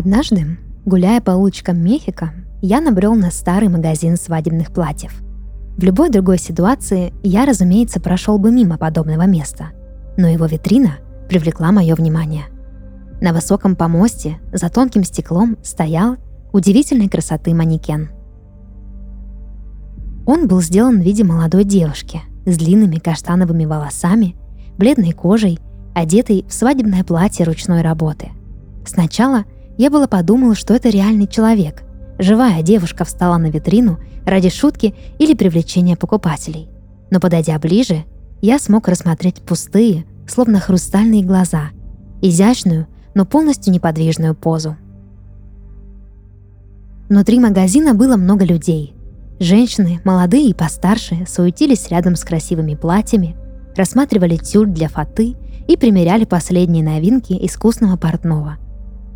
Однажды, гуляя по улочкам Мехико, я набрел на старый магазин свадебных платьев. В любой другой ситуации я, разумеется, прошел бы мимо подобного места, но его витрина привлекла мое внимание. На высоком помосте за тонким стеклом стоял удивительной красоты манекен. Он был сделан в виде молодой девушки с длинными каштановыми волосами, бледной кожей, одетой в свадебное платье ручной работы. Сначала я было подумал, что это реальный человек. Живая девушка встала на витрину ради шутки или привлечения покупателей. Но подойдя ближе, я смог рассмотреть пустые, словно хрустальные глаза, изящную, но полностью неподвижную позу. Внутри магазина было много людей. Женщины, молодые и постарше, суетились рядом с красивыми платьями, рассматривали тюль для фаты и примеряли последние новинки искусного портного.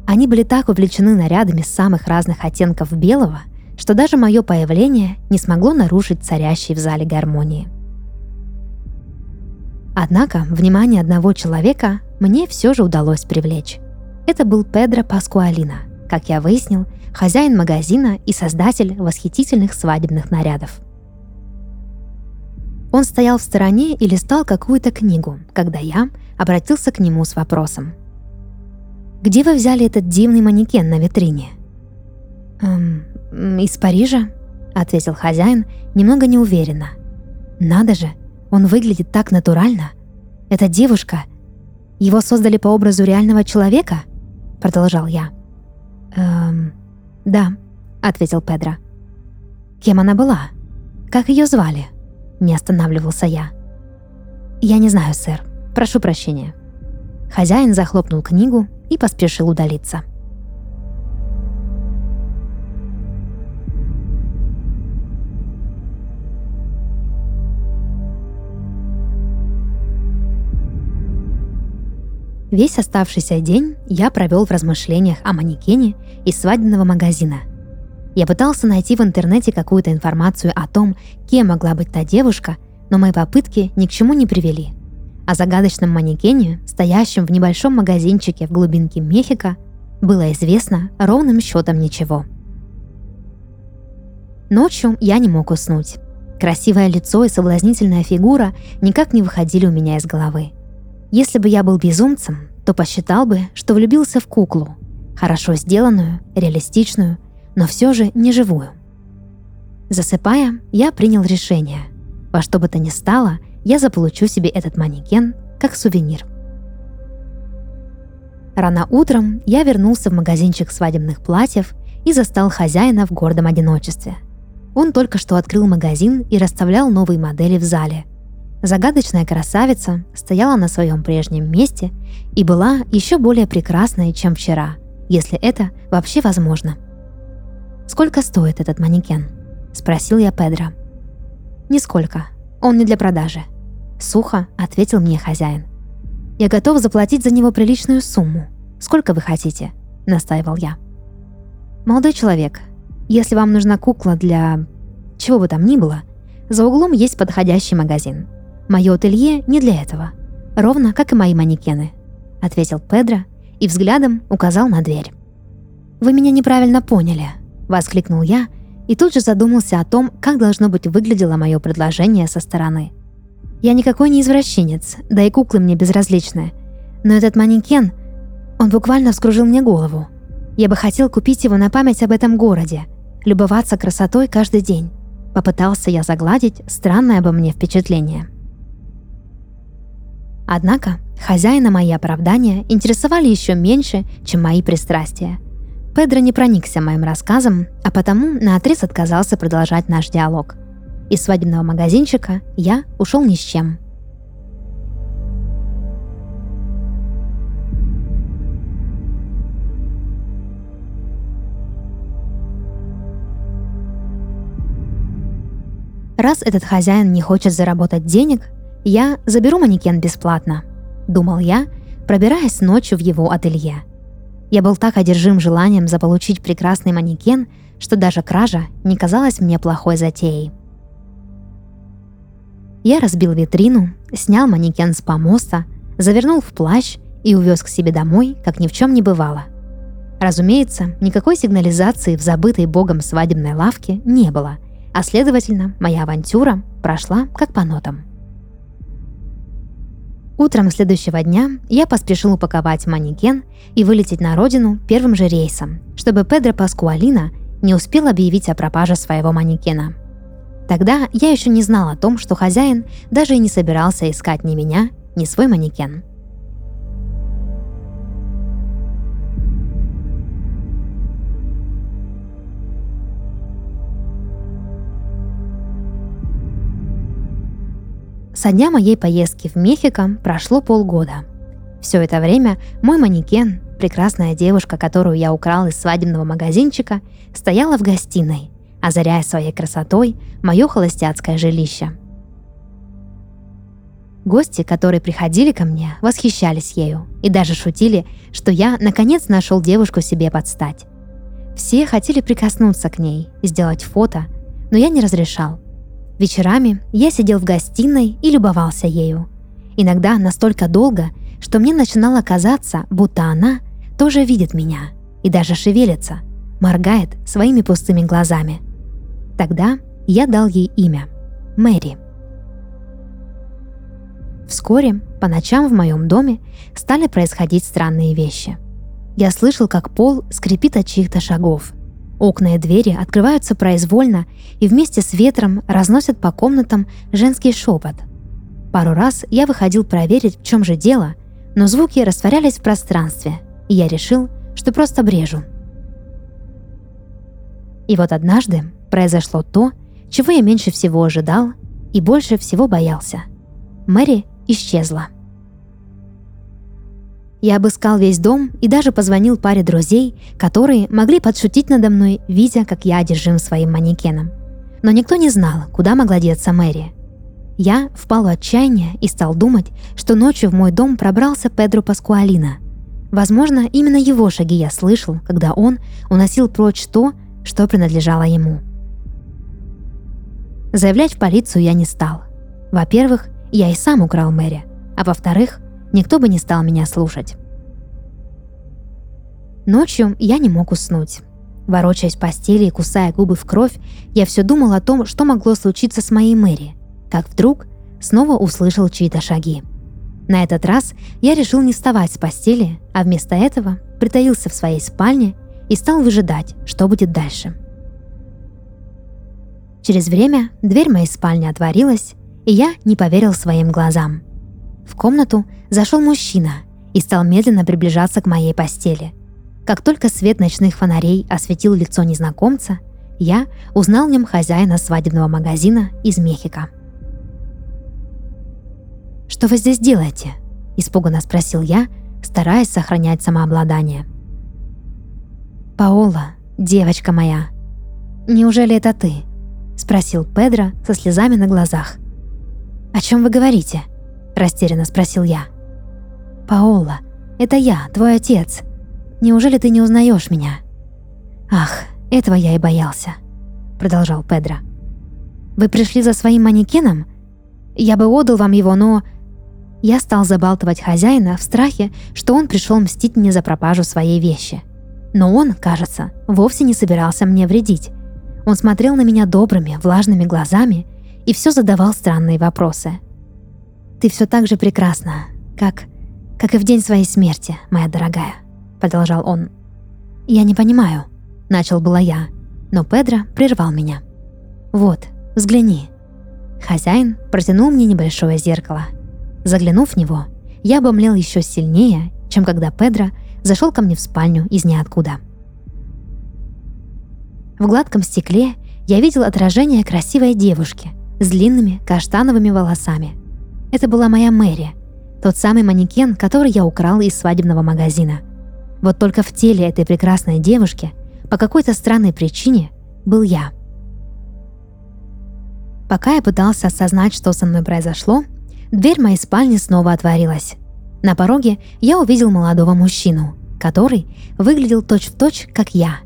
Они были так увлечены нарядами самых разных оттенков белого, что даже мое появление не смогло нарушить царящей в зале гармонии. Однако внимание одного человека мне все же удалось привлечь. Это был Педро Паскуалина, как я выяснил, хозяин магазина и создатель восхитительных свадебных нарядов. Он стоял в стороне и листал какую-то книгу, когда я обратился к нему с вопросом. «Где вы взяли этот дивный манекен на витрине?» «Эм, из Парижа», — ответил хозяин, немного неуверенно. «Надо же, он выглядит так натурально. Эта девушка... Его создали по образу реального человека?» — продолжал я. «Эм, «Да», — ответил Педро. «Кем она была? Как ее звали?» Не останавливался я. «Я не знаю, сэр. Прошу прощения». Хозяин захлопнул книгу и поспешил удалиться. Весь оставшийся день я провел в размышлениях о манекене из свадебного магазина. Я пытался найти в интернете какую-то информацию о том, кем могла быть та девушка, но мои попытки ни к чему не привели. О загадочном манекене, стоящем в небольшом магазинчике в глубинке Мехико, было известно ровным счетом ничего. Ночью я не мог уснуть. Красивое лицо и соблазнительная фигура никак не выходили у меня из головы – если бы я был безумцем, то посчитал бы, что влюбился в куклу, хорошо сделанную, реалистичную, но все же не живую. Засыпая, я принял решение. Во что бы то ни стало, я заполучу себе этот манекен как сувенир. Рано утром я вернулся в магазинчик свадебных платьев и застал хозяина в гордом одиночестве. Он только что открыл магазин и расставлял новые модели в зале – Загадочная красавица стояла на своем прежнем месте и была еще более прекрасной, чем вчера, если это вообще возможно. «Сколько стоит этот манекен?» – спросил я Педро. «Нисколько. Он не для продажи», – сухо ответил мне хозяин. «Я готов заплатить за него приличную сумму. Сколько вы хотите?» – настаивал я. «Молодой человек, если вам нужна кукла для... чего бы там ни было, за углом есть подходящий магазин. Мое ателье не для этого, ровно как и мои манекены», — ответил Педро и взглядом указал на дверь. «Вы меня неправильно поняли», — воскликнул я и тут же задумался о том, как должно быть выглядело мое предложение со стороны. Я никакой не извращенец, да и куклы мне безразличны. Но этот манекен, он буквально вскружил мне голову. Я бы хотел купить его на память об этом городе, любоваться красотой каждый день. Попытался я загладить странное обо мне впечатление. Однако хозяина мои оправдания интересовали еще меньше, чем мои пристрастия. Педро не проникся моим рассказом, а потому наотрез отказался продолжать наш диалог. Из свадебного магазинчика я ушел ни с чем. Раз этот хозяин не хочет заработать денег, я заберу манекен бесплатно, думал я, пробираясь ночью в его ателье. Я был так одержим желанием заполучить прекрасный манекен, что даже кража не казалась мне плохой затеей. Я разбил витрину, снял манекен с помоста, завернул в плащ и увез к себе домой, как ни в чем не бывало. Разумеется, никакой сигнализации в забытой богом свадебной лавке не было, а следовательно, моя авантюра прошла как по нотам. Утром следующего дня я поспешил упаковать манекен и вылететь на родину первым же рейсом, чтобы Педро Паскуалина не успел объявить о пропаже своего манекена. Тогда я еще не знал о том, что хозяин даже и не собирался искать ни меня, ни свой манекен. Со дня моей поездки в Мехико прошло полгода. Все это время мой манекен, прекрасная девушка, которую я украл из свадебного магазинчика, стояла в гостиной, озаряя своей красотой мое холостяцкое жилище. Гости, которые приходили ко мне, восхищались ею и даже шутили, что я наконец нашел девушку себе под стать. Все хотели прикоснуться к ней и сделать фото, но я не разрешал. Вечерами я сидел в гостиной и любовался ею. Иногда настолько долго, что мне начинало казаться, будто она тоже видит меня и даже шевелится, моргает своими пустыми глазами. Тогда я дал ей имя – Мэри. Вскоре по ночам в моем доме стали происходить странные вещи. Я слышал, как пол скрипит от чьих-то шагов – Окна и двери открываются произвольно и вместе с ветром разносят по комнатам женский шепот. Пару раз я выходил проверить, в чем же дело, но звуки растворялись в пространстве, и я решил, что просто брежу. И вот однажды произошло то, чего я меньше всего ожидал и больше всего боялся. Мэри исчезла. Я обыскал весь дом и даже позвонил паре друзей, которые могли подшутить надо мной, видя, как я одержим своим манекеном. Но никто не знал, куда могла деться Мэри. Я впал в отчаяние и стал думать, что ночью в мой дом пробрался Педро Паскуалина. Возможно, именно его шаги я слышал, когда он уносил прочь то, что принадлежало ему. Заявлять в полицию я не стал. Во-первых, я и сам украл Мэри, а во-вторых, никто бы не стал меня слушать. Ночью я не мог уснуть. Ворочаясь в постели и кусая губы в кровь, я все думал о том, что могло случиться с моей Мэри, как вдруг снова услышал чьи-то шаги. На этот раз я решил не вставать с постели, а вместо этого притаился в своей спальне и стал выжидать, что будет дальше. Через время дверь моей спальни отворилась, и я не поверил своим глазам – в комнату зашел мужчина и стал медленно приближаться к моей постели. Как только свет ночных фонарей осветил лицо незнакомца, я узнал в нем хозяина свадебного магазина из Мехико. «Что вы здесь делаете?» – испуганно спросил я, стараясь сохранять самообладание. «Паола, девочка моя, неужели это ты?» – спросил Педро со слезами на глазах. «О чем вы говорите?» – растерянно спросил я. «Паола, это я, твой отец. Неужели ты не узнаешь меня?» «Ах, этого я и боялся», – продолжал Педро. «Вы пришли за своим манекеном? Я бы отдал вам его, но...» Я стал забалтывать хозяина в страхе, что он пришел мстить мне за пропажу своей вещи. Но он, кажется, вовсе не собирался мне вредить. Он смотрел на меня добрыми, влажными глазами и все задавал странные вопросы – ты все так же прекрасна, как... как и в день своей смерти, моя дорогая», — продолжал он. «Я не понимаю», — начал была я, но Педро прервал меня. «Вот, взгляни». Хозяин протянул мне небольшое зеркало. Заглянув в него, я обомлел еще сильнее, чем когда Педро зашел ко мне в спальню из ниоткуда. В гладком стекле я видел отражение красивой девушки с длинными каштановыми волосами – это была моя Мэри, тот самый манекен, который я украл из свадебного магазина. Вот только в теле этой прекрасной девушки по какой-то странной причине был я. Пока я пытался осознать, что со мной произошло, дверь моей спальни снова отворилась. На пороге я увидел молодого мужчину, который выглядел точь-в-точь, точь, как я.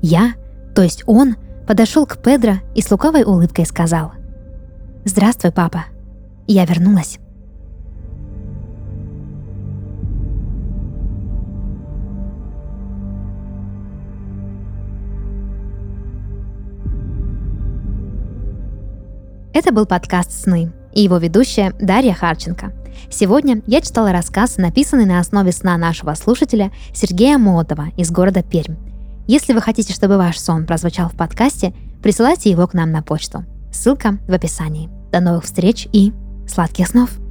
Я, то есть он подошел к Педро и с лукавой улыбкой сказал «Здравствуй, папа. Я вернулась». Это был подкаст «Сны» и его ведущая Дарья Харченко. Сегодня я читала рассказ, написанный на основе сна нашего слушателя Сергея Молотова из города Пермь. Если вы хотите, чтобы ваш сон прозвучал в подкасте, присылайте его к нам на почту. Ссылка в описании. До новых встреч и сладких снов!